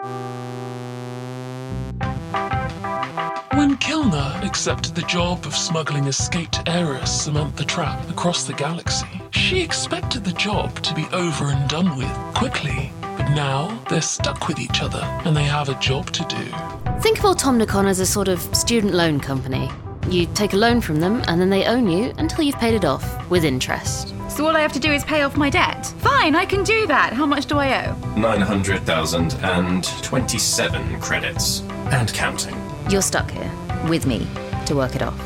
When Kilner accepted the job of smuggling escaped heiress Samantha Trapp across the galaxy, she expected the job to be over and done with quickly. But now they're stuck with each other and they have a job to do. Think of Automnicon as a sort of student loan company. You take a loan from them and then they own you until you've paid it off with interest. So all I have to do is pay off my debt? Fine, I can do that. How much do I owe? 900,027 credits. And counting. You're stuck here with me to work it off.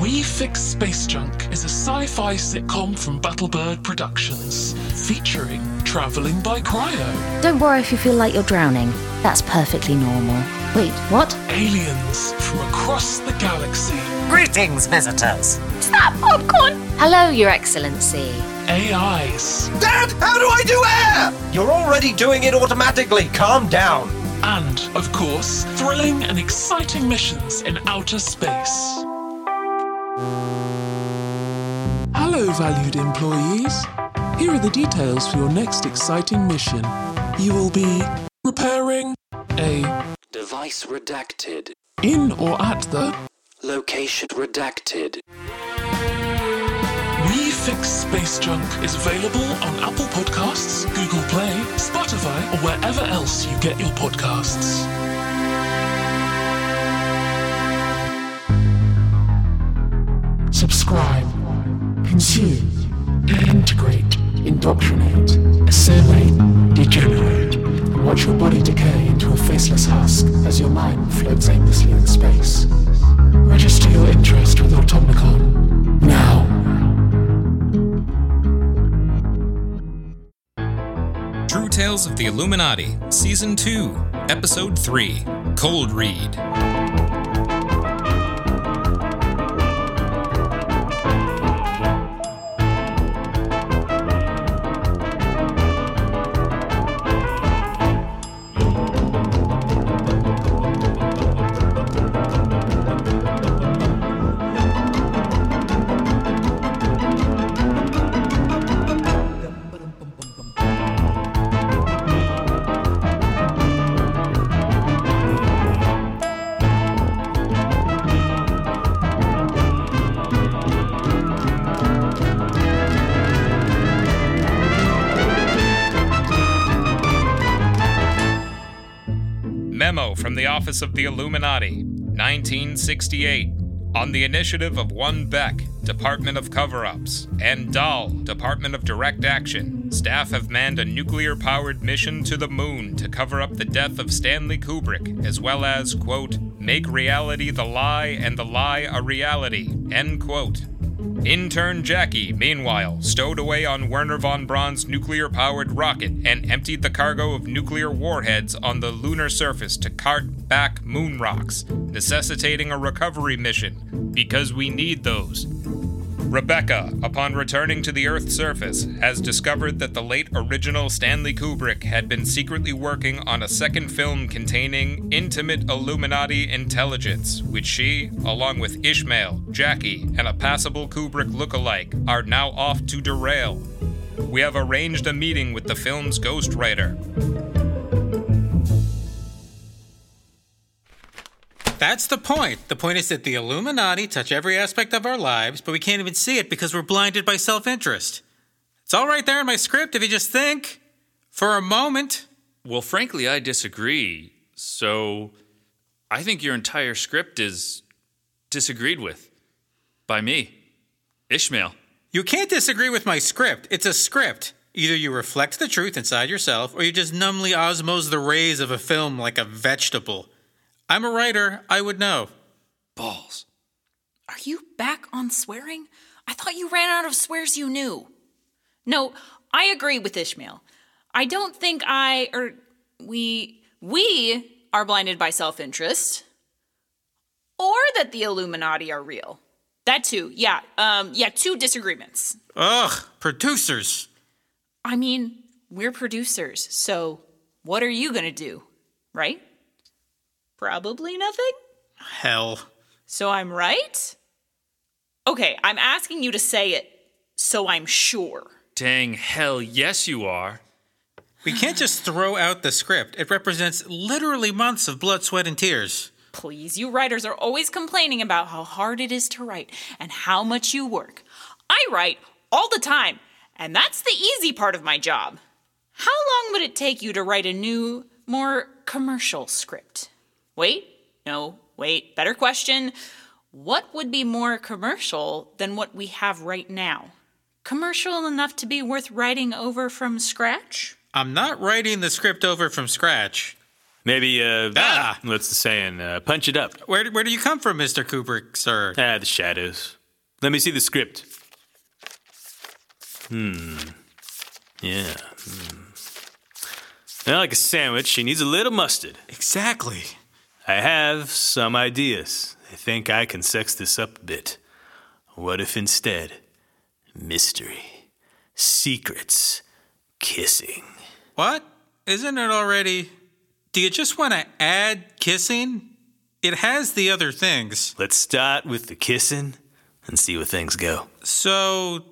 We Fix Space Junk is a sci fi sitcom from Battlebird Productions, featuring travelling by cryo, Don't worry if you feel like you're drowning. That's perfectly normal. Wait, what? aliens from across the galaxy, Greetings, visitors. Is that popcorn? Hello, Your Excellency. AIs, Dad, how do I do air? You're already doing it automatically. Calm down. and, of course, thrilling and exciting missions in outer space. Hello, valued employees. Here are the details for your next exciting mission. You will be repairing a Device redacted. in or at the Location redacted. Fix Space Junk is available on Apple Podcasts, Google Play, Spotify, or wherever else you get your podcasts. subscribe, consume, integrate, indoctrinate, assimilate, degenerate, and watch your body decay into a faceless husk as your mind floats aimlessly in space. Register your interest with Automnicon now. Tales of the Illuminati, Season 2, Episode 3 Cold Read. Office of the Illuminati, 1968. On the initiative of 1 Beck, Department of Cover Ups, and Dahl, Department of Direct Action, staff have manned a nuclear powered mission to the moon to cover up the death of Stanley Kubrick, as well as, quote, make reality the lie and the lie a reality, end quote. Intern Jackie, meanwhile, stowed away on Wernher von Braun's nuclear powered rocket and emptied the cargo of nuclear warheads on the lunar surface to cart back moon rocks, necessitating a recovery mission, because we need those. Rebecca, upon returning to the Earth's surface, has discovered that the late original Stanley Kubrick had been secretly working on a second film containing intimate Illuminati intelligence, which she, along with Ishmael, Jackie, and a passable Kubrick look-alike, are now off to derail. We have arranged a meeting with the film's ghostwriter. That's the point. The point is that the Illuminati touch every aspect of our lives, but we can't even see it because we're blinded by self interest. It's all right there in my script if you just think for a moment. Well, frankly, I disagree. So I think your entire script is disagreed with by me, Ishmael. You can't disagree with my script. It's a script. Either you reflect the truth inside yourself or you just numbly osmose the rays of a film like a vegetable. I'm a writer, I would know. Balls. Are you back on swearing? I thought you ran out of swears you knew. No, I agree with Ishmael. I don't think I or we we are blinded by self-interest or that the Illuminati are real. That too. Yeah. Um yeah, two disagreements. Ugh, producers. I mean, we're producers. So, what are you going to do? Right? Probably nothing. Hell. So I'm right? Okay, I'm asking you to say it so I'm sure. Dang hell, yes, you are. We can't just throw out the script. It represents literally months of blood, sweat, and tears. Please, you writers are always complaining about how hard it is to write and how much you work. I write all the time, and that's the easy part of my job. How long would it take you to write a new, more commercial script? Wait, no, wait, better question. What would be more commercial than what we have right now? Commercial enough to be worth writing over from scratch? I'm not writing the script over from scratch. Maybe, uh, Ah. what's the saying? Uh, punch it up. Where, where do you come from, Mr. Kubrick, sir? Ah, the shadows. Let me see the script. Hmm. Yeah. Hmm. Now, like a sandwich, she needs a little mustard. Exactly. I have some ideas. I think I can sex this up a bit. What if instead, mystery, secrets, kissing? What? Isn't it already? Do you just want to add kissing? It has the other things. Let's start with the kissing and see where things go. So,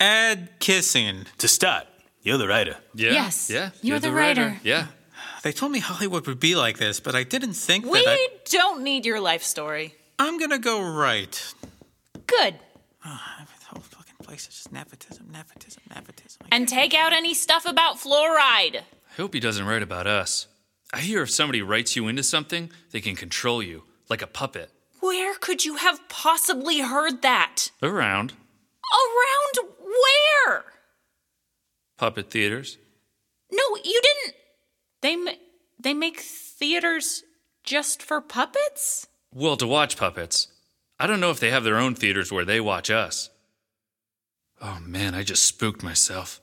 add kissing. To start, you're the writer. Yeah. Yes, Yeah. you're the writer. Yeah. They told me Hollywood would be like this, but I didn't think We that I... don't need your life story. I'm gonna go right. Good. Ah, oh, the whole fucking place is just nepotism, nepotism, nepotism. And take out any stuff about fluoride. I hope he doesn't write about us. I hear if somebody writes you into something, they can control you, like a puppet. Where could you have possibly heard that? Around Around where? puppet theaters. No, you didn't. They ma- they make theaters just for puppets? Well, to watch puppets. I don't know if they have their own theaters where they watch us. Oh man, I just spooked myself.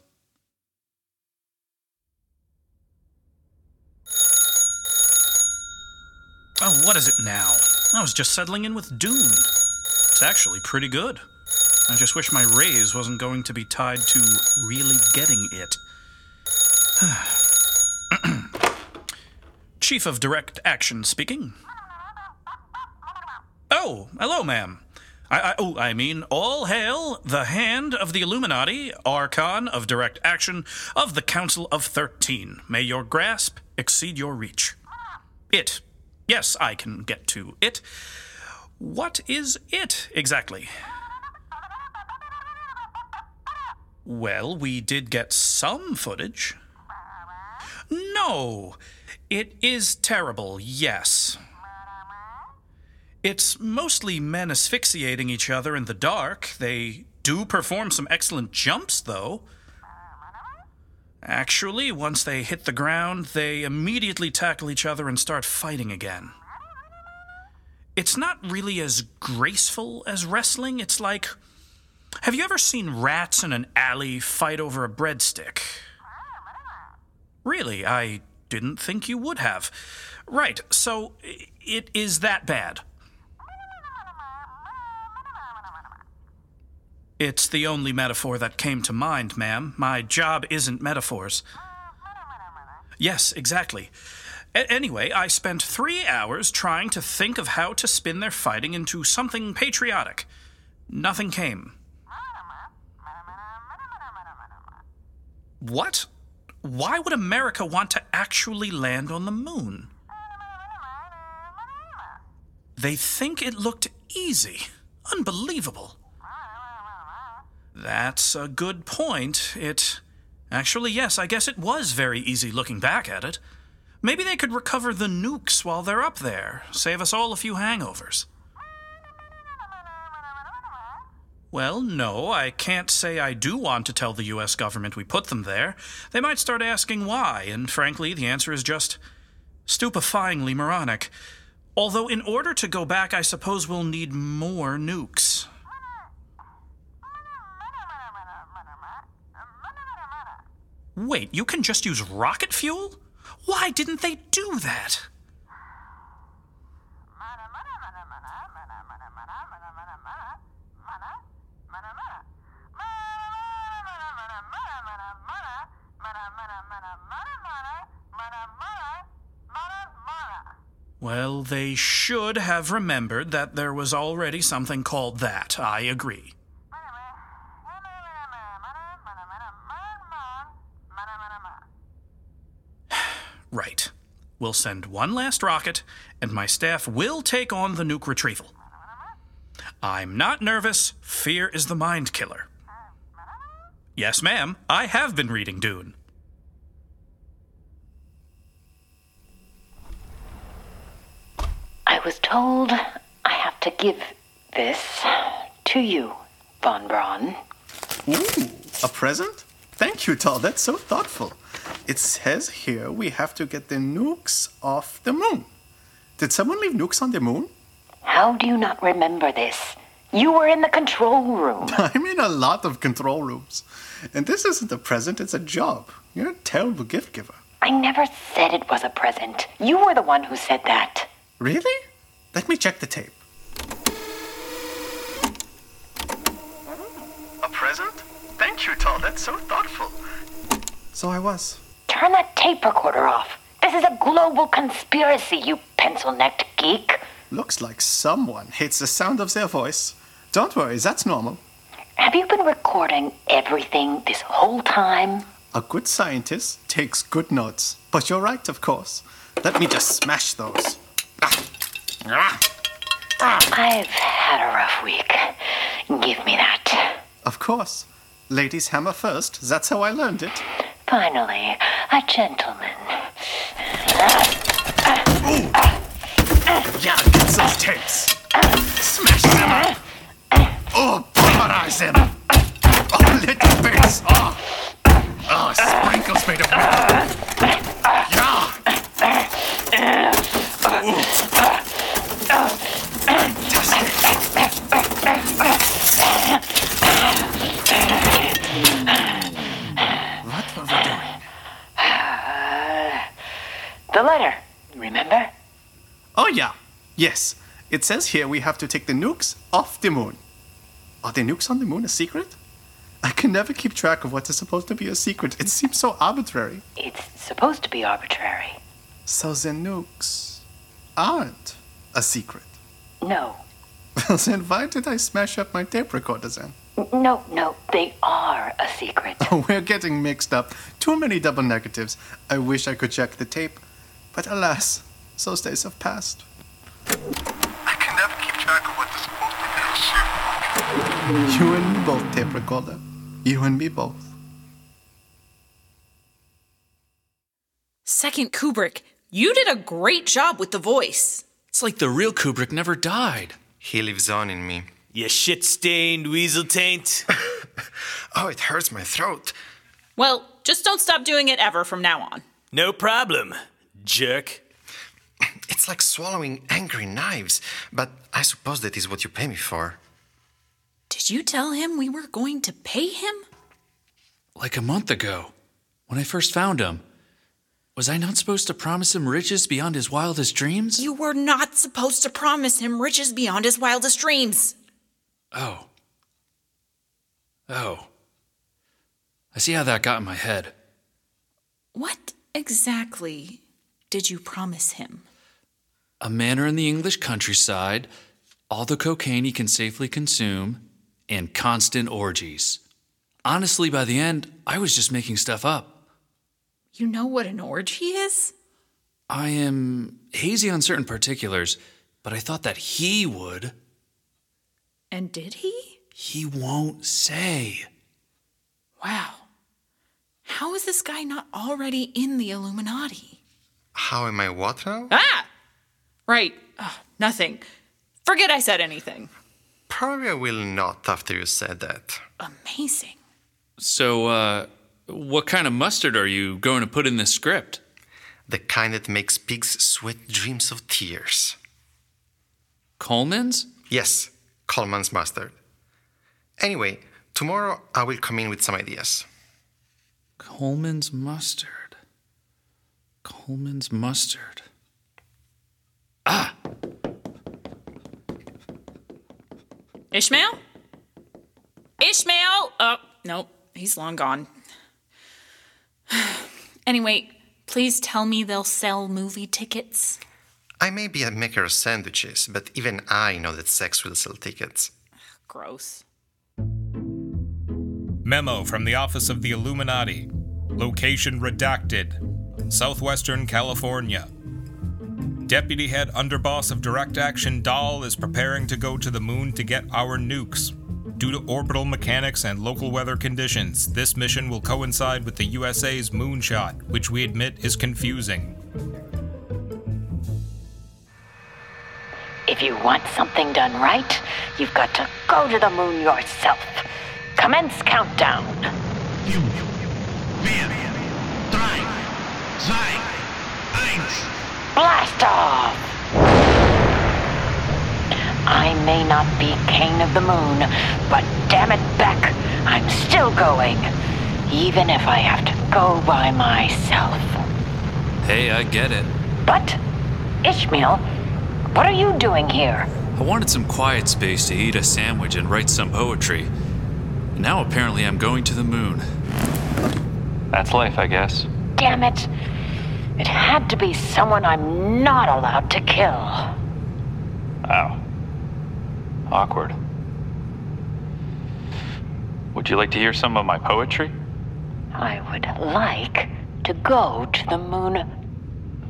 Oh, what is it now? I was just settling in with Dune. It's actually pretty good. I just wish my raise wasn't going to be tied to really getting it. Chief of Direct Action speaking. Oh, hello, ma'am. I, I, oh, I mean, all hail the hand of the Illuminati, Archon of Direct Action of the Council of Thirteen. May your grasp exceed your reach. It. Yes, I can get to it. What is it exactly? Well, we did get some footage. No, it is terrible, yes. It's mostly men asphyxiating each other in the dark. They do perform some excellent jumps, though. Actually, once they hit the ground, they immediately tackle each other and start fighting again. It's not really as graceful as wrestling. It's like. Have you ever seen rats in an alley fight over a breadstick? Really, I didn't think you would have. Right, so it is that bad. It's the only metaphor that came to mind, ma'am. My job isn't metaphors. Yes, exactly. A- anyway, I spent three hours trying to think of how to spin their fighting into something patriotic. Nothing came. What? Why would America want to actually land on the moon? They think it looked easy. Unbelievable. That's a good point. It. Actually, yes, I guess it was very easy looking back at it. Maybe they could recover the nukes while they're up there, save us all a few hangovers. Well, no, I can't say I do want to tell the US government we put them there. They might start asking why, and frankly, the answer is just stupefyingly moronic. Although, in order to go back, I suppose we'll need more nukes. Wait, you can just use rocket fuel? Why didn't they do that? Well, they should have remembered that there was already something called that. I agree. Right. We'll send one last rocket, and my staff will take on the nuke retrieval. I'm not nervous. Fear is the mind killer. Yes, ma'am. I have been reading Dune. I was told I have to give this to you, Von Braun. Ooh, a present? Thank you, Dahl. That's so thoughtful. It says here we have to get the nukes off the moon. Did someone leave nukes on the moon? How do you not remember this? You were in the control room. I'm in a lot of control rooms. And this isn't a present, it's a job. You're a terrible gift giver. I never said it was a present. You were the one who said that. Really? Let me check the tape. A present? Thank you, Dahl. That's so thoughtful. So I was. Turn that tape recorder off. This is a global conspiracy, you pencil necked geek. Looks like someone hates the sound of their voice. Don't worry, that's normal. Have you been recording everything this whole time? A good scientist takes good notes. But you're right, of course. Let me just smash those. Ah. I've had a rough week. Give me that. Of course. Ladies hammer first. That's how I learned it. Finally, a gentleman. Yeah, get those tapes. Smash them up. Oh, pulverize them. Oh, little bits. Oh, ah. oh ah, sprinkles made of metal. Yeah. What were we doing? The letter, remember? Oh, yeah. Yes. It says here we have to take the nukes off the moon. Are the nukes on the moon a secret? I can never keep track of what is supposed to be a secret. It seems so arbitrary. It's supposed to be arbitrary. So the nukes aren't a secret. No. Well, then why did I smash up my tape recorder then? No, no, they are a secret. Oh, we're getting mixed up. Too many double negatives. I wish I could check the tape. But alas, those days have passed. I can never keep track of what is supposed to be a. You and me both, tape recorder. You and me both. Second Kubrick, you did a great job with the voice. It's like the real Kubrick never died. He lives on in me. You shit stained weasel taint. oh, it hurts my throat. Well, just don't stop doing it ever from now on. No problem, jerk. It's like swallowing angry knives, but I suppose that is what you pay me for. Did you tell him we were going to pay him? Like a month ago, when I first found him. Was I not supposed to promise him riches beyond his wildest dreams? You were not supposed to promise him riches beyond his wildest dreams. Oh. Oh. I see how that got in my head. What exactly did you promise him? A manor in the English countryside, all the cocaine he can safely consume, and constant orgies. Honestly, by the end, I was just making stuff up. You know what an orgy is? I am hazy on certain particulars, but I thought that he would. And did he? He won't say. Wow. How is this guy not already in the Illuminati? How am I what now? Ah! Right. Oh, nothing. Forget I said anything. Probably I will not after you said that. Amazing. So, uh, what kind of mustard are you going to put in this script? The kind that makes pigs sweat dreams of tears. Colman's? Yes, Colman's mustard. Anyway, tomorrow I will come in with some ideas. Colman's mustard. Colman's mustard. Ah! Ishmael? Ishmael! Oh, nope, he's long gone. anyway, please tell me they'll sell movie tickets. I may be a maker of sandwiches, but even I know that sex will sell tickets. Gross. Memo from the Office of the Illuminati. Location redacted. Southwestern California. Deputy Head Underboss of Direct Action Dahl is preparing to go to the moon to get our nukes. Due to orbital mechanics and local weather conditions, this mission will coincide with the USA's moonshot, which we admit is confusing. If you want something done right, you've got to go to the moon yourself. Commence countdown. Blast off! I may not be King of the Moon, but damn it, Beck, I'm still going. Even if I have to go by myself. Hey, I get it. But, Ishmael, what are you doing here? I wanted some quiet space to eat a sandwich and write some poetry. Now apparently I'm going to the moon. That's life, I guess. Damn it. It had to be someone I'm not allowed to kill. Ow. Awkward. Would you like to hear some of my poetry? I would like to go to the moon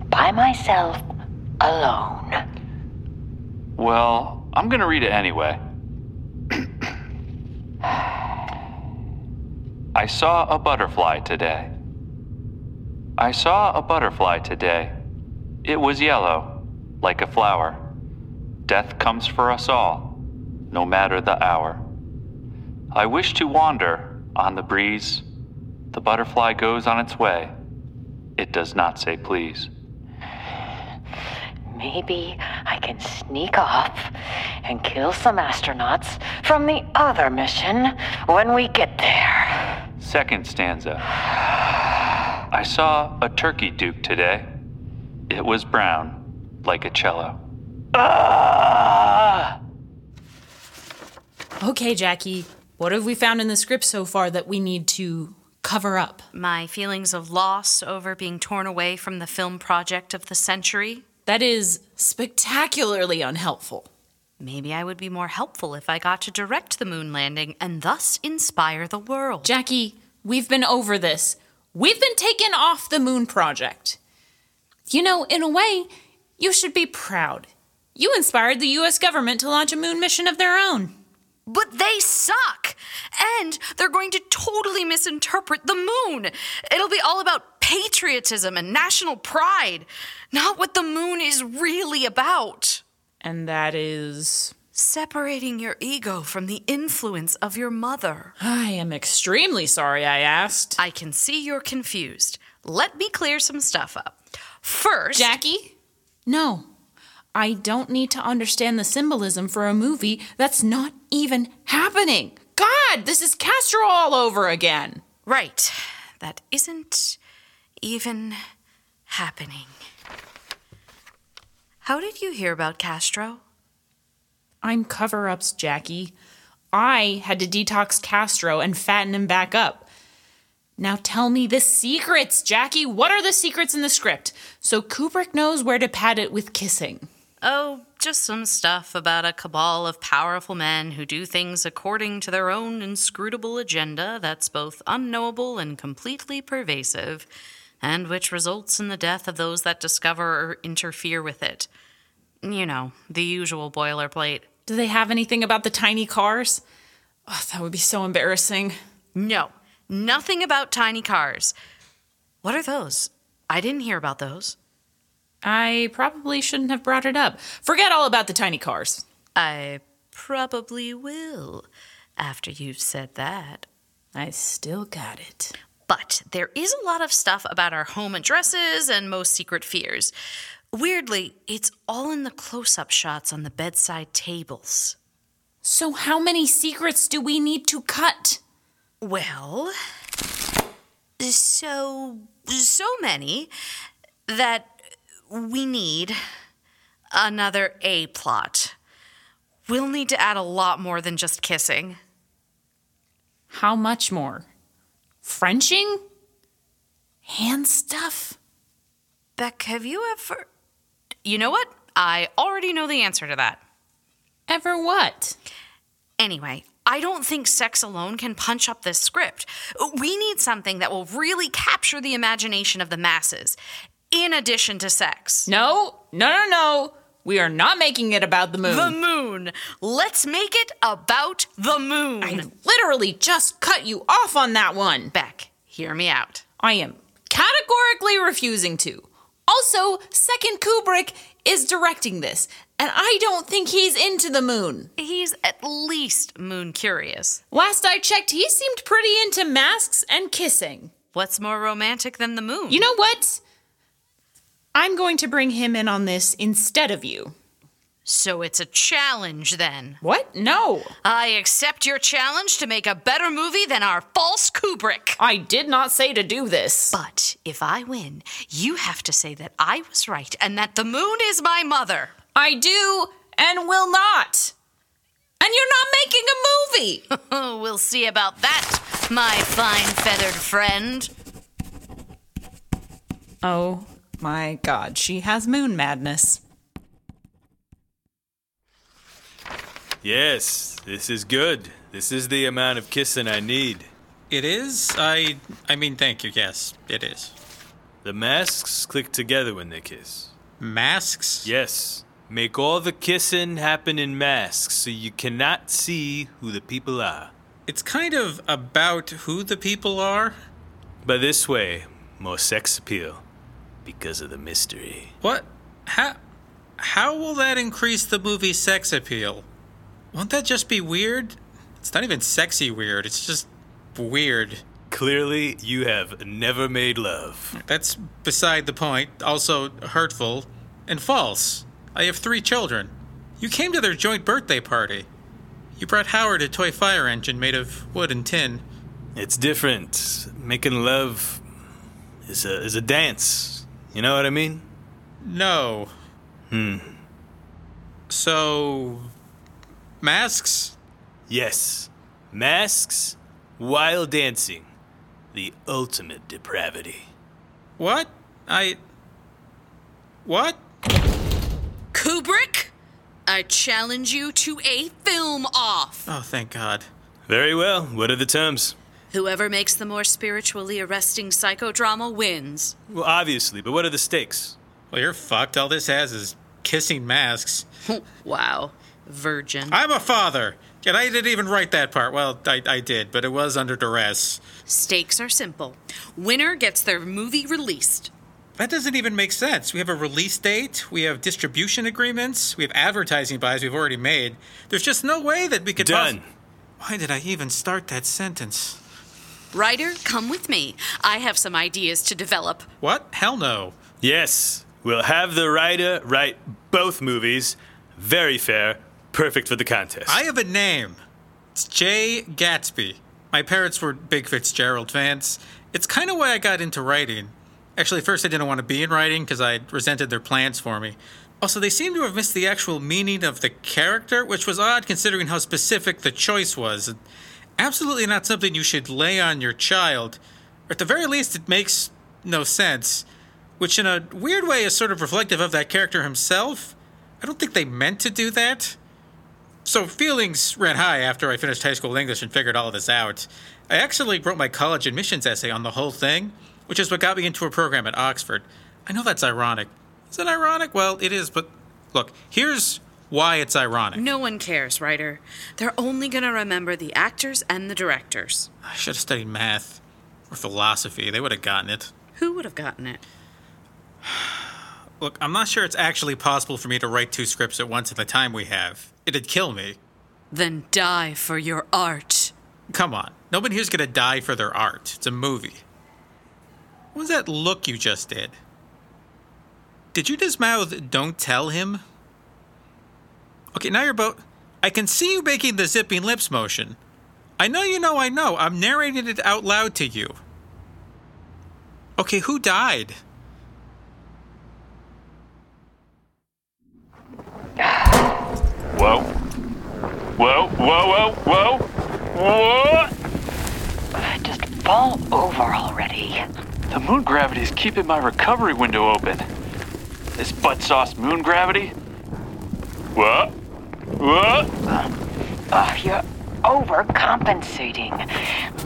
by myself alone. Well, I'm gonna read it anyway. I saw a butterfly today. I saw a butterfly today. It was yellow, like a flower. Death comes for us all, no matter the hour. I wish to wander on the breeze. The butterfly goes on its way. It does not say please. Maybe I can sneak off and kill some astronauts from the other mission when we get there. Second stanza. I saw a turkey duke today. It was brown, like a cello. Ah! Okay, Jackie, what have we found in the script so far that we need to cover up? My feelings of loss over being torn away from the film project of the century. That is spectacularly unhelpful. Maybe I would be more helpful if I got to direct the moon landing and thus inspire the world. Jackie, we've been over this. We've been taken off the moon project. You know, in a way, you should be proud. You inspired the US government to launch a moon mission of their own. But they suck! And they're going to totally misinterpret the moon. It'll be all about patriotism and national pride, not what the moon is really about. And that is. Separating your ego from the influence of your mother. I am extremely sorry I asked. I can see you're confused. Let me clear some stuff up. First. Jackie? No. I don't need to understand the symbolism for a movie that's not even happening. God, this is Castro all over again. Right. That isn't even happening. How did you hear about Castro? I'm cover ups, Jackie. I had to detox Castro and fatten him back up. Now tell me the secrets, Jackie. What are the secrets in the script? So Kubrick knows where to pad it with kissing. Oh, just some stuff about a cabal of powerful men who do things according to their own inscrutable agenda that's both unknowable and completely pervasive, and which results in the death of those that discover or interfere with it. You know, the usual boilerplate. Do they have anything about the tiny cars? Oh, that would be so embarrassing. No, nothing about tiny cars. What are those? I didn't hear about those. I probably shouldn't have brought it up. Forget all about the tiny cars. I probably will after you've said that. I still got it. But there is a lot of stuff about our home addresses and most secret fears. Weirdly, it's all in the close up shots on the bedside tables. So, how many secrets do we need to cut? Well, so, so many that we need another A plot. We'll need to add a lot more than just kissing. How much more? Frenching? Hand stuff? Beck, have you ever. You know what? I already know the answer to that. Ever what? Anyway, I don't think sex alone can punch up this script. We need something that will really capture the imagination of the masses, in addition to sex. No, no, no, no. We are not making it about the moon. The moon. Let's make it about the moon. I literally just cut you off on that one. Beck, hear me out. I am categorically refusing to. Also, second Kubrick is directing this, and I don't think he's into the moon. He's at least moon curious. Last I checked, he seemed pretty into masks and kissing. What's more romantic than the moon? You know what? I'm going to bring him in on this instead of you. So it's a challenge then. What? No. I accept your challenge to make a better movie than our false Kubrick. I did not say to do this. But if I win, you have to say that I was right and that the moon is my mother. I do and will not. And you're not making a movie. we'll see about that, my fine feathered friend. Oh my god, she has moon madness. Yes, this is good. This is the amount of kissing I need. It is? I I mean thank you, yes, it is. The masks click together when they kiss. Masks? Yes. Make all the kissing happen in masks so you cannot see who the people are. It's kind of about who the people are. But this way, more sex appeal because of the mystery. What? How how will that increase the movie's sex appeal? Won't that just be weird? It's not even sexy weird, it's just weird. Clearly, you have never made love. That's beside the point. Also hurtful and false. I have three children. You came to their joint birthday party. You brought Howard a toy fire engine made of wood and tin. It's different. Making love is a is a dance. You know what I mean? No. Hmm. So masks? Yes. Masks while dancing. The ultimate depravity. What? I What? Kubrick, I challenge you to a film off. Oh, thank God. Very well. What are the terms? Whoever makes the more spiritually arresting psychodrama wins. Well, obviously, but what are the stakes? Well, you're fucked. All this has is kissing masks. wow. Virgin. I'm a father. And I didn't even write that part. Well, I, I did, but it was under duress. Stakes are simple. Winner gets their movie released. That doesn't even make sense. We have a release date, we have distribution agreements, we have advertising buys we've already made. There's just no way that we could. Done. Why did I even start that sentence? Writer, come with me. I have some ideas to develop. What? Hell no. Yes, we'll have the writer write both movies. Very fair. Perfect for the contest. I have a name. It's Jay Gatsby. My parents were big Fitzgerald fans. It's kind of why I got into writing. Actually, at first I didn't want to be in writing because I resented their plans for me. Also, they seem to have missed the actual meaning of the character, which was odd considering how specific the choice was. Absolutely not something you should lay on your child. Or at the very least, it makes no sense. Which, in a weird way, is sort of reflective of that character himself. I don't think they meant to do that. So, feelings ran high after I finished high school English and figured all of this out. I actually wrote my college admissions essay on the whole thing, which is what got me into a program at Oxford. I know that's ironic. Is it ironic? Well, it is, but look, here's why it's ironic. No one cares, writer. They're only going to remember the actors and the directors. I should have studied math or philosophy. They would have gotten it. Who would have gotten it? Look, I'm not sure it's actually possible for me to write two scripts at once at the time we have. It'd kill me. Then die for your art. Come on. Nobody here's gonna die for their art. It's a movie. What was that look you just did? Did you just mouth, don't tell him? Okay, now you're both. I can see you making the zipping lips motion. I know you know I know. I'm narrating it out loud to you. Okay, who died? Whoa. Whoa, whoa, whoa, whoa! What? Just fall over already. The moon gravity is keeping my recovery window open. This butt sauce moon gravity? What? What? Uh, you're overcompensating.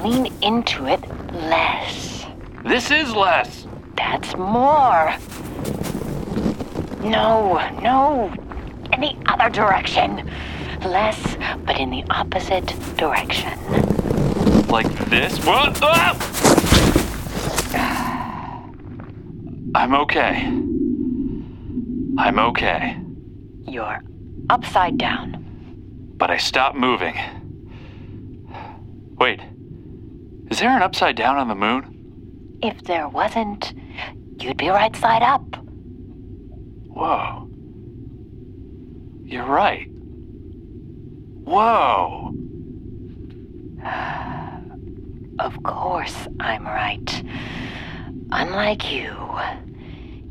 Lean into it less. This is less. That's more. No, no. In the other direction. Less, but in the opposite direction. Like this? What? Ah! I'm okay. I'm okay. You're upside down. But I stopped moving. Wait. Is there an upside down on the moon? If there wasn't, you'd be right side up. Whoa. You're right. Whoa. Of course I'm right. Unlike you,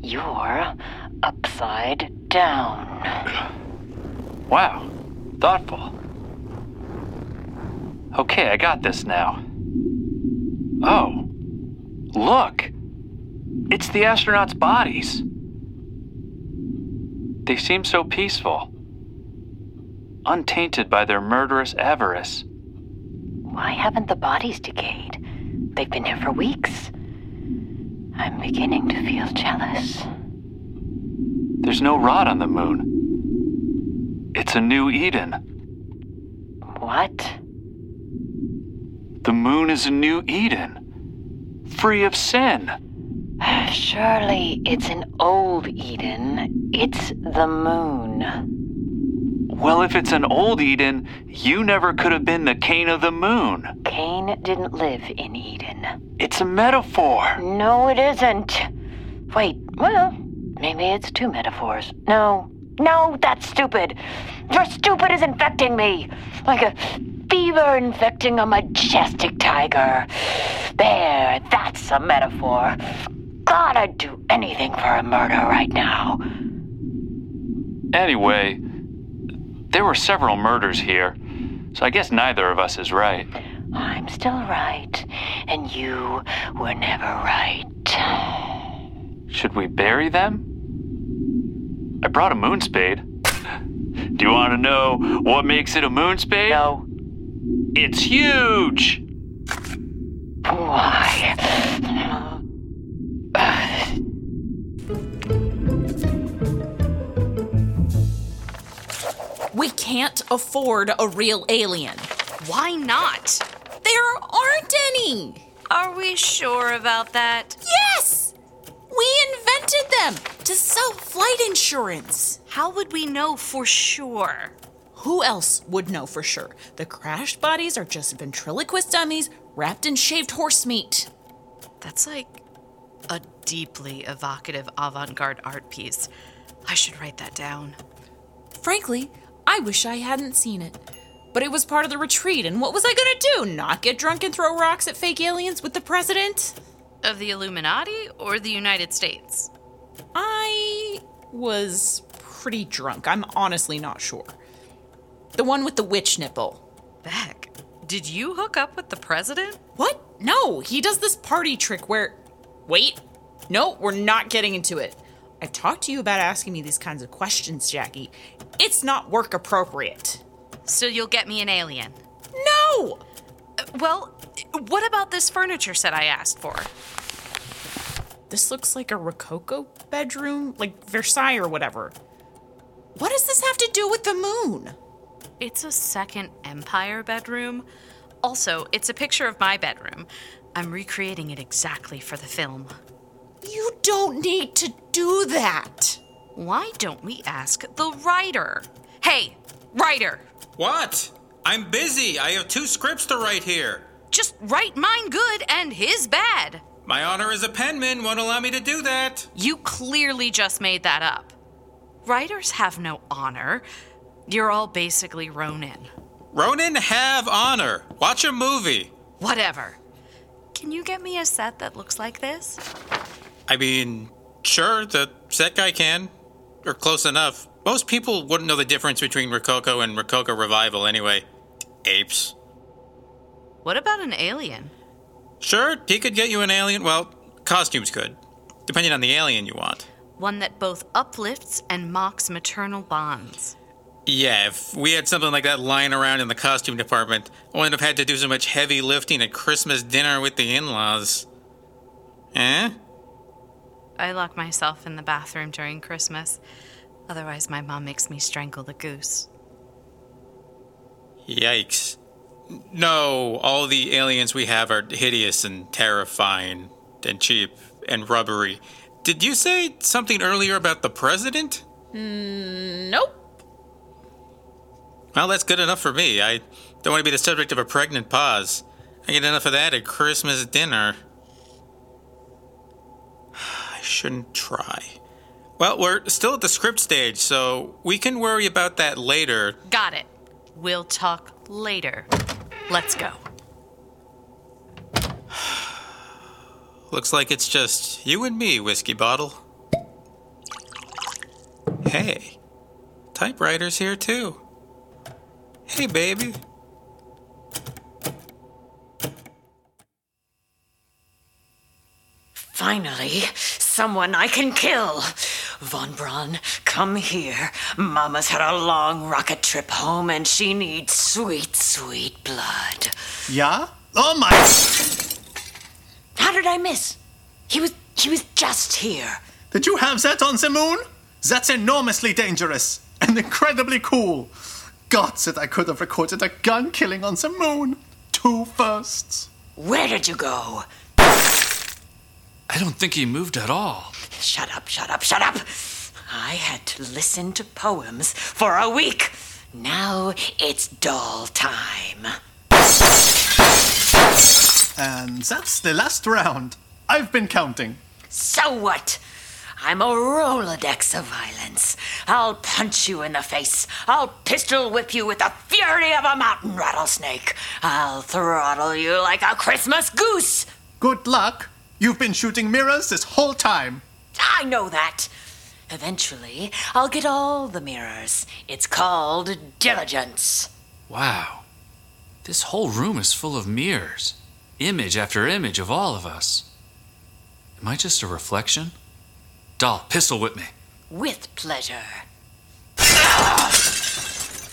you're upside down. Wow. Thoughtful. Okay, I got this now. Oh. Look! It's the astronauts' bodies. They seem so peaceful, untainted by their murderous avarice. Why haven't the bodies decayed? They've been here for weeks. I'm beginning to feel jealous. There's no rot on the moon. It's a new Eden. What? The moon is a new Eden, free of sin. Surely it's an old Eden. It's the moon. Well, if it's an old Eden, you never could have been the Cain of the moon. Cain didn't live in Eden. It's a metaphor. No, it isn't. Wait, well, maybe it's two metaphors. No, no, that's stupid. Your stupid is infecting me. Like a fever infecting a majestic tiger. There, that's a metaphor. God, I'd do anything for a murder right now. Anyway, there were several murders here, so I guess neither of us is right. I'm still right, and you were never right. Should we bury them? I brought a moon spade. Do you want to know what makes it a moon spade? No. It's huge! Why? We can't afford a real alien. Why not? There aren't any. Are we sure about that? Yes! We invented them to sell flight insurance. How would we know for sure? Who else would know for sure? The crashed bodies are just ventriloquist dummies wrapped in shaved horse meat. That's like a deeply evocative avant garde art piece. I should write that down. Frankly, I wish I hadn't seen it. But it was part of the retreat, and what was I gonna do? Not get drunk and throw rocks at fake aliens with the president? Of the Illuminati or the United States? I was pretty drunk. I'm honestly not sure. The one with the witch nipple. Beck, did you hook up with the president? What? No, he does this party trick where. Wait. No, we're not getting into it. I've talked to you about asking me these kinds of questions, Jackie. It's not work appropriate. So you'll get me an alien? No! Well, what about this furniture set I asked for? This looks like a Rococo bedroom, like Versailles or whatever. What does this have to do with the moon? It's a second Empire bedroom. Also, it's a picture of my bedroom. I'm recreating it exactly for the film. You don't need to do that. Why don't we ask the writer? Hey, writer! What? I'm busy. I have two scripts to write here. Just write mine good and his bad. My honor as a penman won't allow me to do that. You clearly just made that up. Writers have no honor. You're all basically Ronin. Ronin have honor. Watch a movie. Whatever. Can you get me a set that looks like this? I mean, sure, the set guy can. Or close enough. Most people wouldn't know the difference between Rococo and Rococo Revival anyway. Apes. What about an alien? Sure, he could get you an alien. Well, costumes could, depending on the alien you want. One that both uplifts and mocks maternal bonds. Yeah, if we had something like that lying around in the costume department, I wouldn't have had to do so much heavy lifting at Christmas dinner with the in laws. Eh? I lock myself in the bathroom during Christmas. Otherwise, my mom makes me strangle the goose. Yikes. No, all the aliens we have are hideous and terrifying and cheap and rubbery. Did you say something earlier about the president? Mm, nope. Well, that's good enough for me. I don't want to be the subject of a pregnant pause. I get enough of that at Christmas dinner. I shouldn't try. Well, we're still at the script stage, so we can worry about that later. Got it. We'll talk later. Let's go. Looks like it's just you and me, Whiskey Bottle. Hey, typewriter's here too. Hey, baby. Finally, someone I can kill. Von Braun, come here. Mama's had a long rocket trip home and she needs sweet, sweet blood. Yeah? Oh my! How did I miss? He was he was just here. Did you have that on the moon? That's enormously dangerous and incredibly cool. God said I could have recorded a gun killing on the moon. Two firsts. Where did you go? I don't think he moved at all. Shut up, shut up, shut up! I had to listen to poems for a week. Now it's doll time. And that's the last round. I've been counting. So what? I'm a Rolodex of violence. I'll punch you in the face. I'll pistol whip you with the fury of a mountain rattlesnake. I'll throttle you like a Christmas goose. Good luck. You've been shooting mirrors this whole time. I know that. Eventually, I'll get all the mirrors. It's called diligence. Wow. This whole room is full of mirrors. Image after image of all of us. Am I just a reflection? Doll, pistol whip me. With pleasure.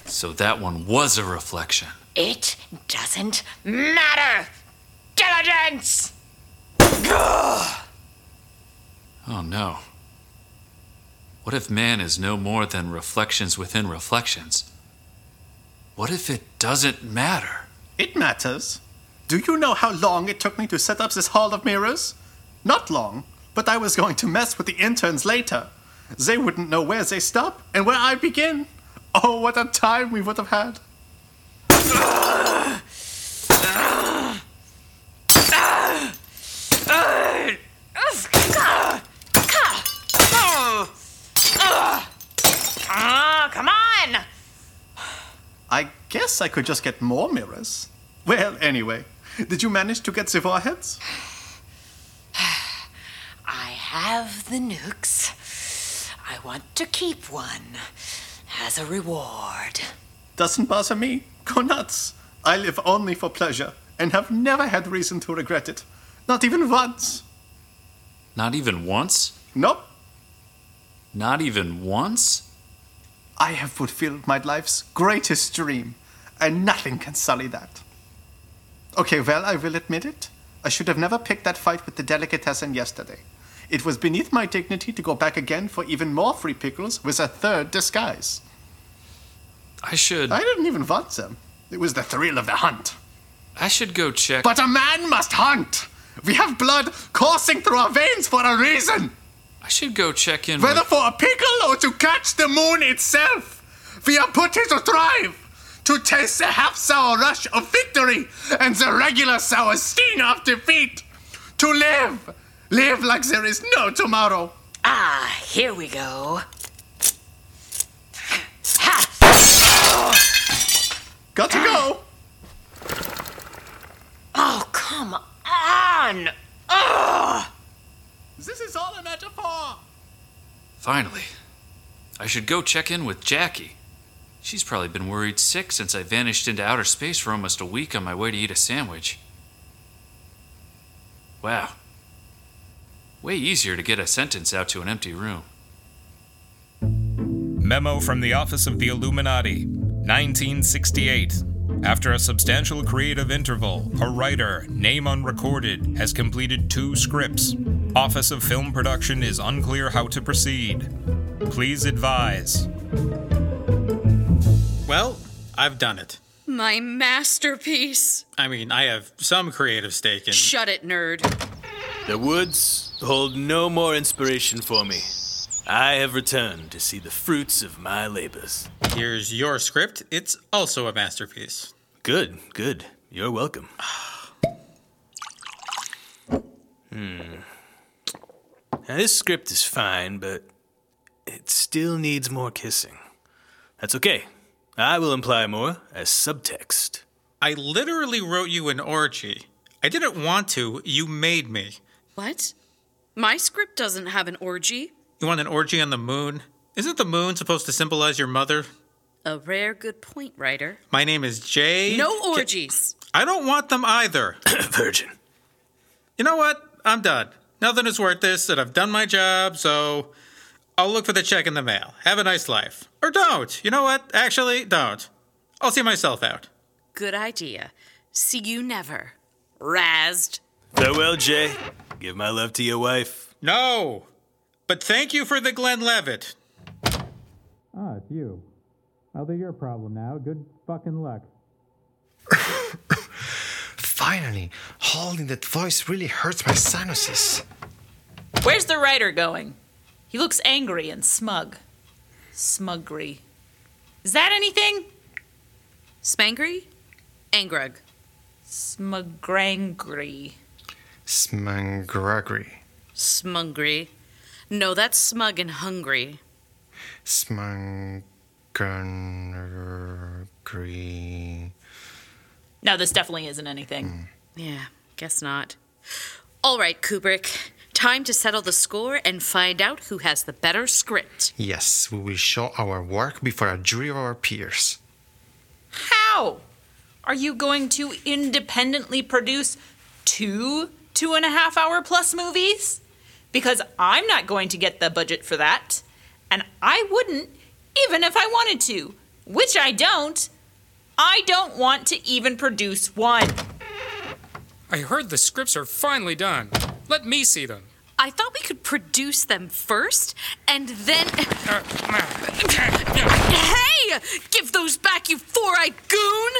So that one was a reflection. It doesn't matter. Diligence! Oh no. What if man is no more than reflections within reflections? What if it doesn't matter? It matters. Do you know how long it took me to set up this hall of mirrors? Not long, but I was going to mess with the interns later. They wouldn't know where they stop and where I begin. Oh, what a time we would have had. Ah, come on! I guess I could just get more mirrors. Well, anyway, did you manage to get the warheads? I have the nukes. I want to keep one as a reward. Doesn't bother me. Go nuts. I live only for pleasure and have never had reason to regret it. Not even once. Not even once? Nope. Not even once? I have fulfilled my life's greatest dream, and nothing can sully that. Okay, well, I will admit it. I should have never picked that fight with the delicatessen yesterday. It was beneath my dignity to go back again for even more free pickles with a third disguise. I should. I didn't even want them. It was the thrill of the hunt. I should go check. But a man must hunt! We have blood coursing through our veins for a reason! I should go check in. Whether with... for a pickle or to catch the moon itself, we are put here to thrive, to taste the half sour rush of victory and the regular sour sting of defeat, to live, live like there is no tomorrow. Ah, here we go. Got to go. Oh, come on! Ugh! This is all a metaphor. Finally. I should go check in with Jackie. She's probably been worried sick since I vanished into outer space for almost a week on my way to eat a sandwich. Wow. Way easier to get a sentence out to an empty room. Memo from the Office of the Illuminati, 1968. After a substantial creative interval, a writer, name unrecorded, has completed two scripts. Office of Film Production is unclear how to proceed. Please advise. Well, I've done it. My masterpiece. I mean, I have some creative stake in. Shut it, nerd. The woods hold no more inspiration for me. I have returned to see the fruits of my labors. Here's your script. It's also a masterpiece. Good, good. You're welcome. hmm. Now, this script is fine, but it still needs more kissing. That's okay. I will imply more as subtext. I literally wrote you an orgy. I didn't want to, you made me. What? My script doesn't have an orgy. You want an orgy on the moon? Isn't the moon supposed to symbolize your mother? A rare good point, writer. My name is Jay. No orgies. I don't want them either. Virgin. You know what? I'm done. Nothing is worth this, and I've done my job, so I'll look for the check in the mail. Have a nice life. Or don't. You know what? Actually, don't. I'll see myself out. Good idea. See you never. Razzed. Farewell, Jay. Give my love to your wife. No! But thank you for the Glenn Levitt. Ah, it's you. Well, they're your problem now. Good fucking luck. Finally, holding that voice really hurts my sinuses. Where's the writer going? He looks angry and smug. Smugry. Is that anything? Smangry? Angrug. Smugrangry. Smangragry. Smungry. No, that's smug and hungry. Smangragry. No, this definitely isn't anything. Hmm. Yeah, guess not. All right, Kubrick. Time to settle the score and find out who has the better script. Yes, we will show our work before a jury of our peers. How? Are you going to independently produce two two and a half hour plus movies? Because I'm not going to get the budget for that. And I wouldn't, even if I wanted to, which I don't. I don't want to even produce one. I heard the scripts are finally done. Let me see them. I thought we could produce them first and then. Uh, uh, hey! Give those back, you four eyed goon!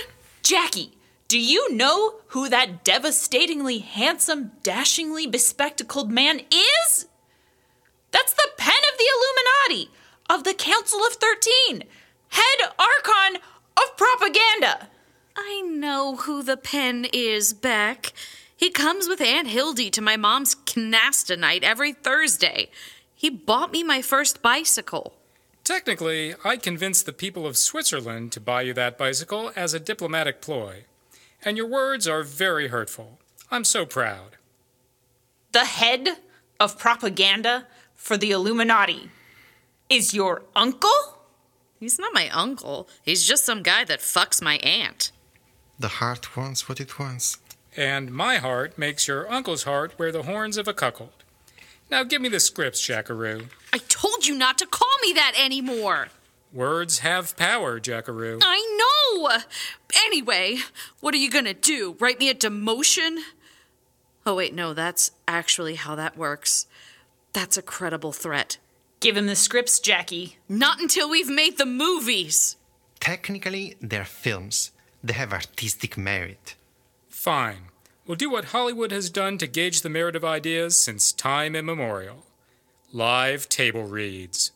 Jackie, do you know who that devastatingly handsome, dashingly bespectacled man is? That's the pen of the Illuminati, of the Council of Thirteen, head archon of propaganda. I know who the pen is, Beck. He comes with Aunt Hildy to my mom's canasta night every Thursday. He bought me my first bicycle. Technically, I convinced the people of Switzerland to buy you that bicycle as a diplomatic ploy. And your words are very hurtful. I'm so proud. The head of propaganda for the Illuminati is your uncle? He's not my uncle. He's just some guy that fucks my aunt. The heart wants what it wants. And my heart makes your uncle's heart wear the horns of a cuckold. Now give me the scripts, Jackaroo. I told you not to call me that anymore. Words have power, Jackaroo. I know! Anyway, what are you gonna do? Write me a demotion? Oh, wait, no, that's actually how that works. That's a credible threat. Give him the scripts, Jackie. Not until we've made the movies. Technically, they're films. They have artistic merit. Fine. We'll do what Hollywood has done to gauge the merit of ideas since time immemorial. Live table reads.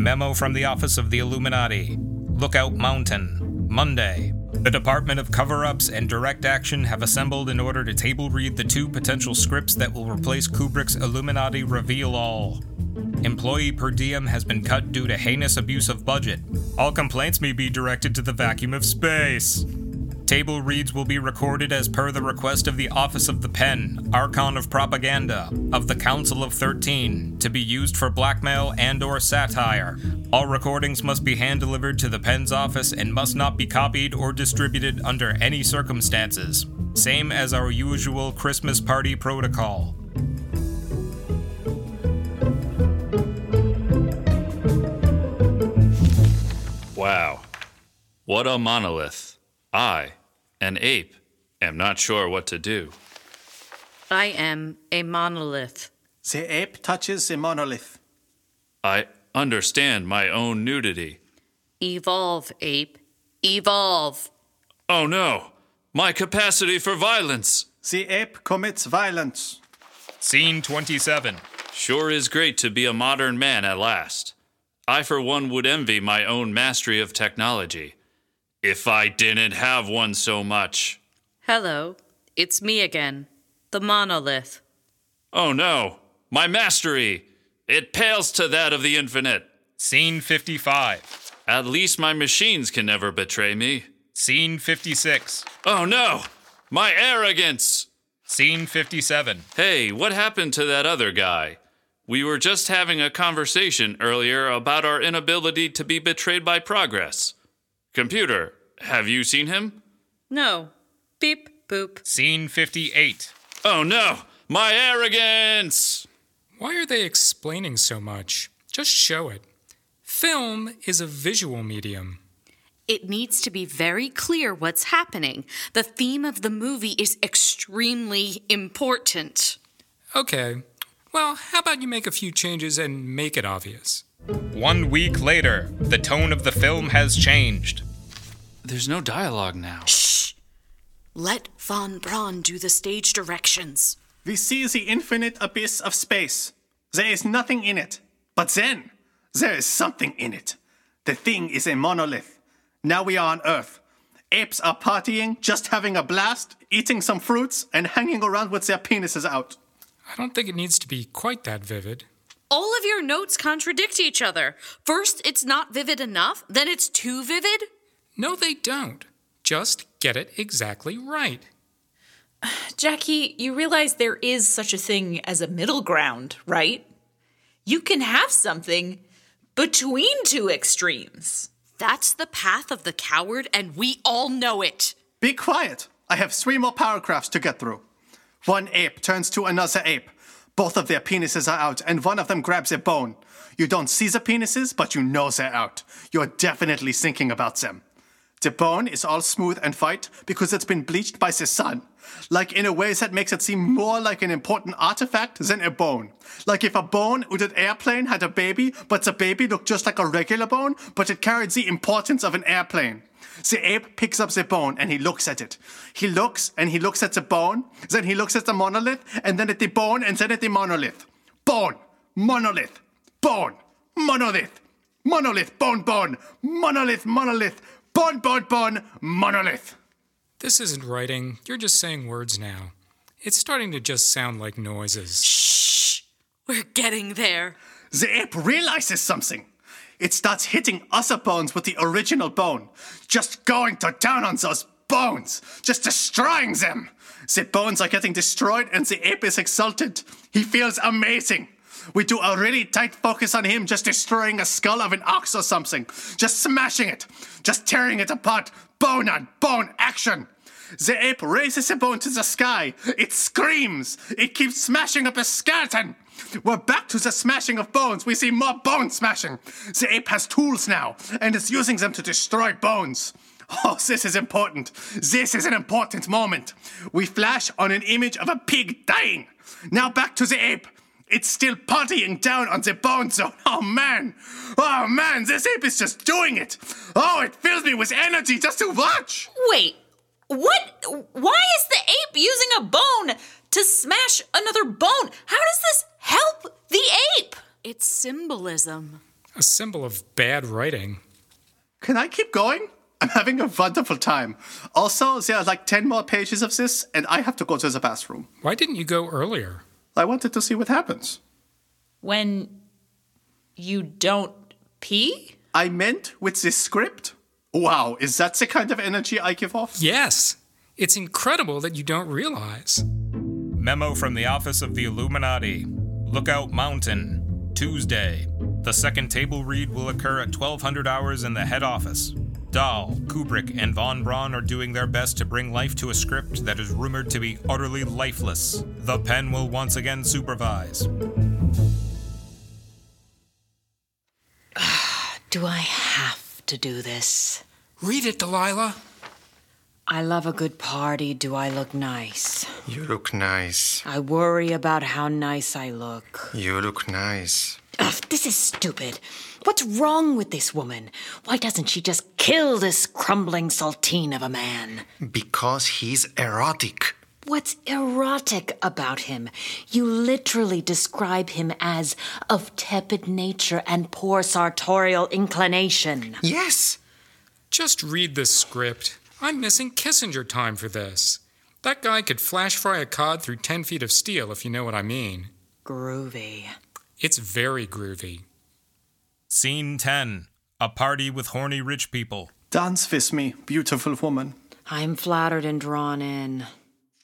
Memo from the Office of the Illuminati. Lookout Mountain. Monday. The Department of Cover Ups and Direct Action have assembled in order to table read the two potential scripts that will replace Kubrick's Illuminati Reveal All. Employee per diem has been cut due to heinous abuse of budget. All complaints may be directed to the vacuum of space. Table reads will be recorded as per the request of the Office of the Pen, Archon of Propaganda, of the Council of 13, to be used for blackmail and or satire. All recordings must be hand-delivered to the Pen's office and must not be copied or distributed under any circumstances. Same as our usual Christmas party protocol. Wow. What a monolith. I an ape, am not sure what to do. I am a monolith. The ape touches the monolith. I understand my own nudity. Evolve, ape. Evolve. Oh no! My capacity for violence! The ape commits violence. Scene 27. Sure is great to be a modern man at last. I, for one, would envy my own mastery of technology. If I didn't have one so much. Hello, it's me again, the monolith. Oh no! My mastery! It pales to that of the infinite. Scene 55. At least my machines can never betray me. Scene 56. Oh no! My arrogance! Scene 57. Hey, what happened to that other guy? We were just having a conversation earlier about our inability to be betrayed by progress. Computer, have you seen him? No. Beep, boop. Scene 58. Oh no! My arrogance! Why are they explaining so much? Just show it. Film is a visual medium. It needs to be very clear what's happening. The theme of the movie is extremely important. Okay. Well, how about you make a few changes and make it obvious? One week later, the tone of the film has changed. There's no dialogue now. Shh! Let Von Braun do the stage directions. We see the infinite abyss of space. There is nothing in it. But then, there is something in it. The thing is a monolith. Now we are on Earth. Apes are partying, just having a blast, eating some fruits, and hanging around with their penises out. I don't think it needs to be quite that vivid. All of your notes contradict each other. First, it's not vivid enough, then it's too vivid. No, they don't. Just get it exactly right. Jackie, you realize there is such a thing as a middle ground, right? You can have something between two extremes. That's the path of the coward, and we all know it. Be quiet. I have three more paragraphs to get through. One ape turns to another ape. Both of their penises are out, and one of them grabs a bone. You don't see the penises, but you know they're out. You're definitely thinking about them. The bone is all smooth and white because it's been bleached by the sun. Like in a way that makes it seem more like an important artifact than a bone. Like if a bone with an airplane had a baby, but the baby looked just like a regular bone, but it carried the importance of an airplane. The ape picks up the bone and he looks at it. He looks and he looks at the bone, then he looks at the monolith, and then at the bone, and then at the monolith. Bone, monolith, bone, monolith, monolith, bone, bone, monolith, monolith, bone, bone, bone, monolith. This isn't writing, you're just saying words now. It's starting to just sound like noises. Shh! We're getting there. The ape realizes something. It starts hitting other bones with the original bone, just going to town on those bones, just destroying them. The bones are getting destroyed and the ape is exultant. He feels amazing. We do a really tight focus on him just destroying a skull of an ox or something, just smashing it, just tearing it apart, bone on bone action. The ape raises a bone to the sky. It screams. It keeps smashing up a skeleton. We're back to the smashing of bones. We see more bone smashing. The ape has tools now and is using them to destroy bones. Oh, this is important. This is an important moment. We flash on an image of a pig dying. Now back to the ape. It's still partying down on the bone zone. Oh man. Oh man, this ape is just doing it. Oh, it fills me with energy just to watch. Wait, what? Why is the ape using a bone to smash another bone? How does this help the ape? It's symbolism. A symbol of bad writing. Can I keep going? I'm having a wonderful time. Also, there are like 10 more pages of this, and I have to go to the bathroom. Why didn't you go earlier? I wanted to see what happens. When you don't pee? I meant with this script. Wow, is that the kind of energy I give off? Yes. It's incredible that you don't realize. Memo from the Office of the Illuminati Lookout Mountain, Tuesday. The second table read will occur at 1200 hours in the head office. Dahl, Kubrick, and Von Braun are doing their best to bring life to a script that is rumored to be utterly lifeless. The pen will once again supervise. Do I have to do this? Read it, Delilah. I love a good party. Do I look nice? You look nice. I worry about how nice I look. You look nice. Ugh, this is stupid. What's wrong with this woman? Why doesn't she just kill this crumbling saltine of a man? Because he's erotic. What's erotic about him? You literally describe him as of tepid nature and poor sartorial inclination. Yes. Just read the script. I'm missing Kissinger time for this. That guy could flash fry a cod through 10 feet of steel, if you know what I mean. Groovy. It's very groovy. Scene 10 A party with horny rich people. Dance with me, beautiful woman. I'm flattered and drawn in.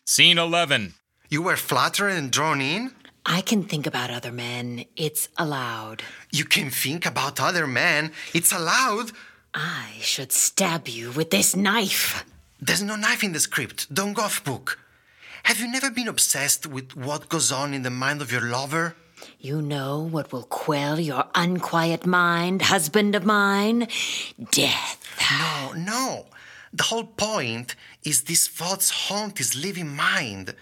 Scene 11 You were flattered and drawn in? I can think about other men. It's allowed. You can think about other men. It's allowed. I should stab you with this knife. There's no knife in the script. Don't go off book. Have you never been obsessed with what goes on in the mind of your lover? You know what will quell your unquiet mind, husband of mine? Death. No, no. The whole point is this thoughts haunt his living mind.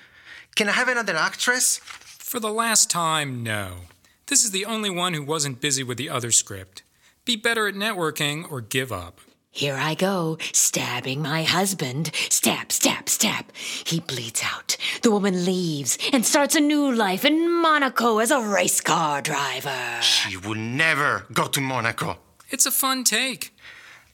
Can I have another actress? For the last time, no. This is the only one who wasn't busy with the other script. Be better at networking or give up. Here I go, stabbing my husband. Stab, stab, stab. He bleeds out. The woman leaves and starts a new life in Monaco as a race car driver. She will never go to Monaco. It's a fun take.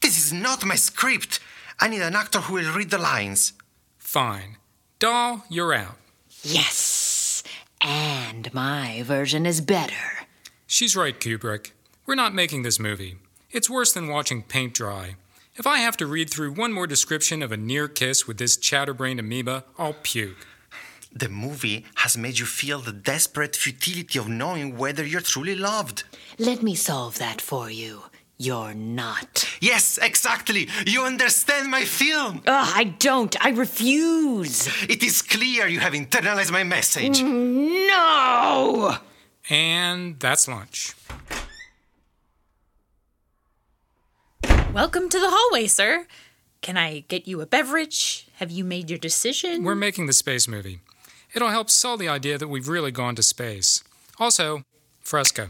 This is not my script. I need an actor who will read the lines. Fine. Doll, you're out. Yes. And my version is better. She's right, Kubrick. We're not making this movie. It's worse than watching paint dry. If I have to read through one more description of a near kiss with this chatterbrained amoeba, I'll puke. The movie has made you feel the desperate futility of knowing whether you're truly loved. Let me solve that for you. You're not. Yes, exactly. You understand my film. Ugh, I don't. I refuse. It is clear you have internalized my message. Mm, no! And that's lunch. Welcome to the hallway, sir. Can I get you a beverage? Have you made your decision? We're making the space movie. It'll help sell the idea that we've really gone to space. Also, Fresca.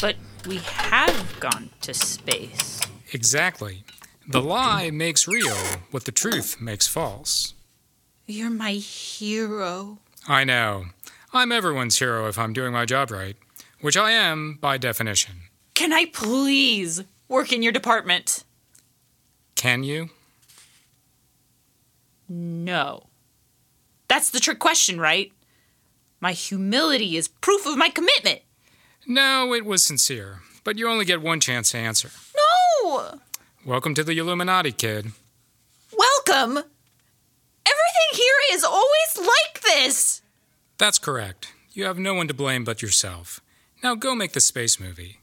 But we have gone to space. Exactly. The lie makes real what the truth makes false. You're my hero. I know. I'm everyone's hero if I'm doing my job right, which I am by definition. Can I please work in your department? Can you? No. That's the trick question, right? My humility is proof of my commitment. No, it was sincere, but you only get one chance to answer. No! Welcome to the Illuminati, kid. Welcome? Everything here is always like this. That's correct. You have no one to blame but yourself. Now go make the space movie.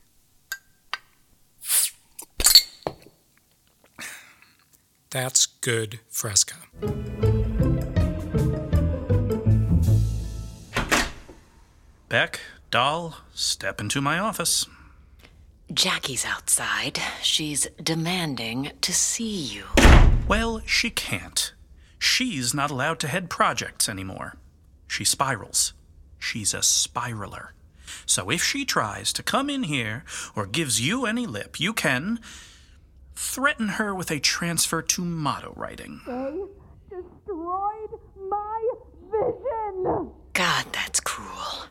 That's good fresca. Beck, doll, step into my office. Jackie's outside. She's demanding to see you. Well, she can't. She's not allowed to head projects anymore. She spirals. She's a spiraler. So if she tries to come in here or gives you any lip, you can threaten her with a transfer to motto writing. They destroyed my vision. God, that's cruel.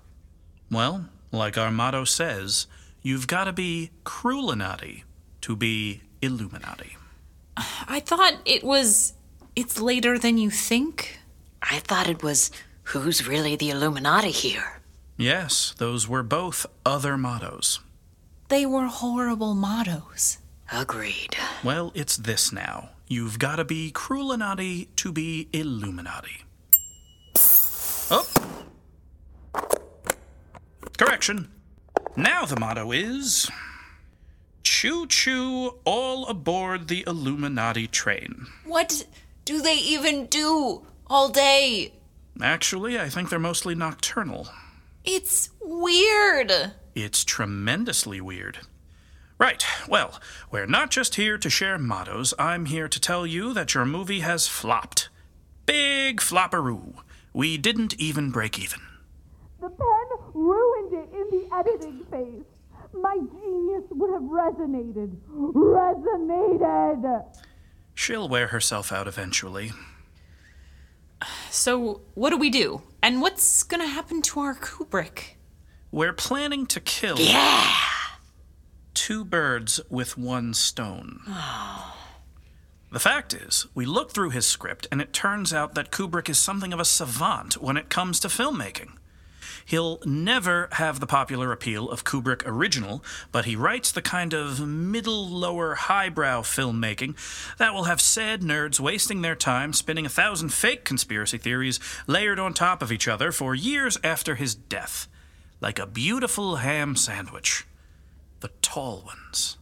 Well, like our motto says, you've got to be Cruelinati to be Illuminati. I thought it was. It's later than you think. I thought it was who's really the Illuminati here? Yes, those were both other mottos. They were horrible mottos. Agreed. Well, it's this now. You've got to be Cruelinati to be Illuminati. Oh! Correction. Now the motto is Choo choo, all aboard the Illuminati train. What do they even do all day? Actually, I think they're mostly nocturnal. It's weird. It's tremendously weird. Right. Well, we're not just here to share mottos. I'm here to tell you that your movie has flopped. Big flopperoo. We didn't even break even. The pen ruined it in the editing phase. My genius would have resonated. Resonated! She'll wear herself out eventually. So, what do we do? And what's gonna happen to our Kubrick? We're planning to kill. Yeah! Two birds with one stone. The fact is, we looked through his script, and it turns out that Kubrick is something of a savant when it comes to filmmaking. He'll never have the popular appeal of Kubrick original, but he writes the kind of middle lower highbrow filmmaking that will have sad nerds wasting their time spinning a thousand fake conspiracy theories layered on top of each other for years after his death, like a beautiful ham sandwich. The tall ones,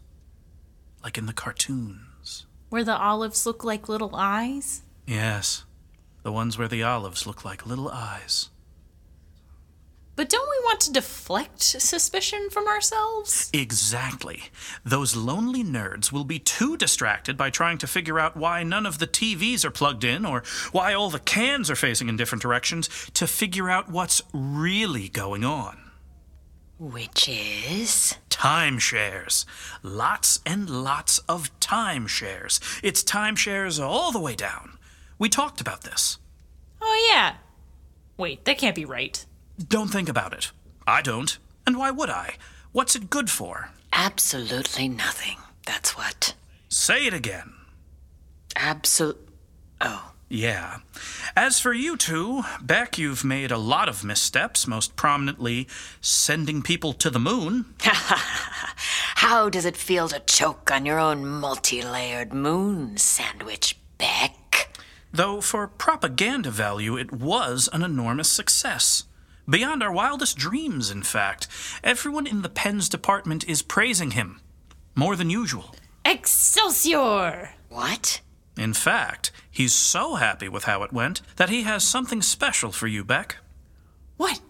like in the cartoons. Where the olives look like little eyes? Yes, the ones where the olives look like little eyes. But don't we want to deflect suspicion from ourselves? Exactly. Those lonely nerds will be too distracted by trying to figure out why none of the TVs are plugged in or why all the cans are facing in different directions to figure out what's really going on. Which is? Timeshares. Lots and lots of timeshares. It's timeshares all the way down. We talked about this. Oh, yeah. Wait, that can't be right. Don't think about it. I don't. And why would I? What's it good for? Absolutely nothing. That's what. Say it again. Absol. Oh. Yeah. As for you two, Beck, you've made a lot of missteps, most prominently sending people to the moon. How does it feel to choke on your own multi layered moon sandwich, Beck? Though for propaganda value, it was an enormous success. Beyond our wildest dreams, in fact. Everyone in the Pens department is praising him. More than usual. Excelsior! What? In fact, he's so happy with how it went that he has something special for you, Beck. What?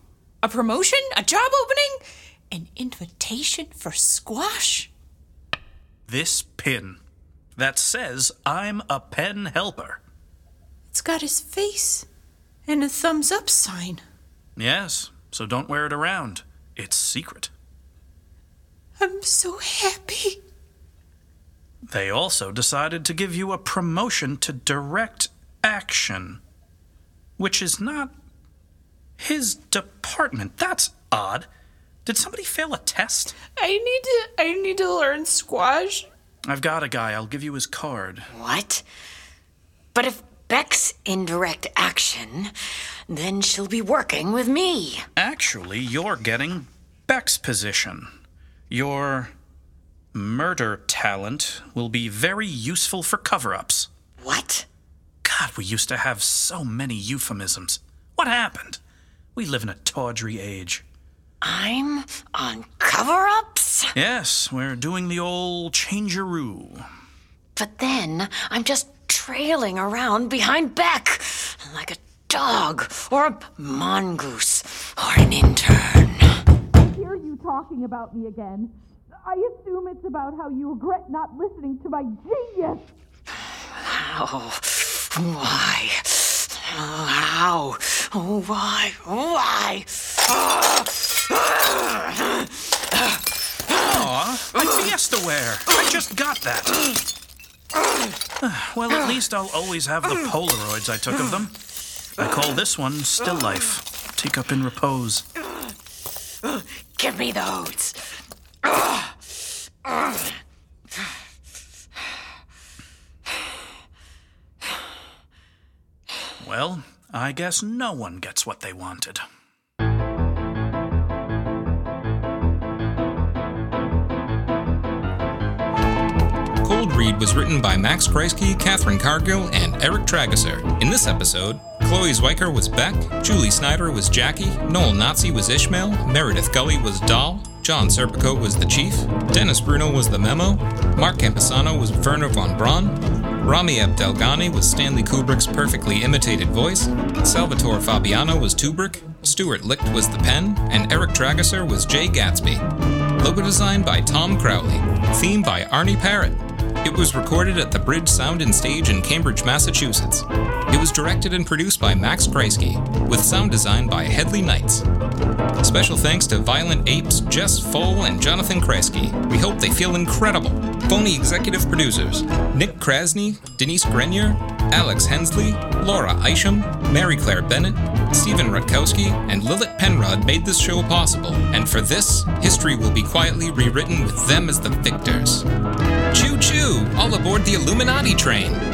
A promotion? A job opening? An invitation for squash? This pin that says I'm a pen helper. It's got his face and a thumbs up sign. Yes, so don't wear it around. It's secret. I'm so happy. They also decided to give you a promotion to direct action, which is not his department. That's odd. Did somebody fail a test? I need to I need to learn squash. I've got a guy. I'll give you his card. What? But if Beck's in direct action, then she'll be working with me. Actually, you're getting Beck's position. Your murder talent will be very useful for cover ups. What? God, we used to have so many euphemisms. What happened? We live in a tawdry age. I'm on cover ups? Yes, we're doing the old changeroo. But then I'm just trailing around behind Beck like a dog or a mongoose or an intern. I hear you talking about me again. I assume it's about how you regret not listening to my genius. How? Why? How? Why? Why? Aw, my Fiesta wear. I just got that. Well, at least I'll always have the Polaroids I took of them. I call this one Still Life. Teacup in repose. Give me those. Well, I guess no one gets what they wanted. Cold Read was written by Max Kreisky, Catherine Cargill, and Eric Trageser. In this episode, Chloe Zwiker was Beck, Julie Snyder was Jackie, Noel Nazi was Ishmael, Meredith Gully was Doll, John Serpico was the Chief, Dennis Bruno was the Memo, Mark Campisano was Wernher von Braun, Rami Abdelghani was Stanley Kubrick's perfectly imitated voice, Salvatore Fabiano was Tubrick, Stuart Licht was the Pen, and Eric Trageser was Jay Gatsby. Logo design by Tom Crowley. Theme by Arnie Parrott. It was recorded at the Bridge Sound and Stage in Cambridge, Massachusetts. It was directed and produced by Max Kreisky, with sound design by Headley Knights. Special thanks to Violent Apes, Jess Fole, and Jonathan Kreisky. We hope they feel incredible. Phony executive producers Nick Krasny, Denise Grenier, Alex Hensley, Laura Isham, Mary Claire Bennett, Stephen Rutkowski, and Lilith Penrod made this show possible, and for this, history will be quietly rewritten with them as the victors. Choo choo! All aboard the Illuminati train!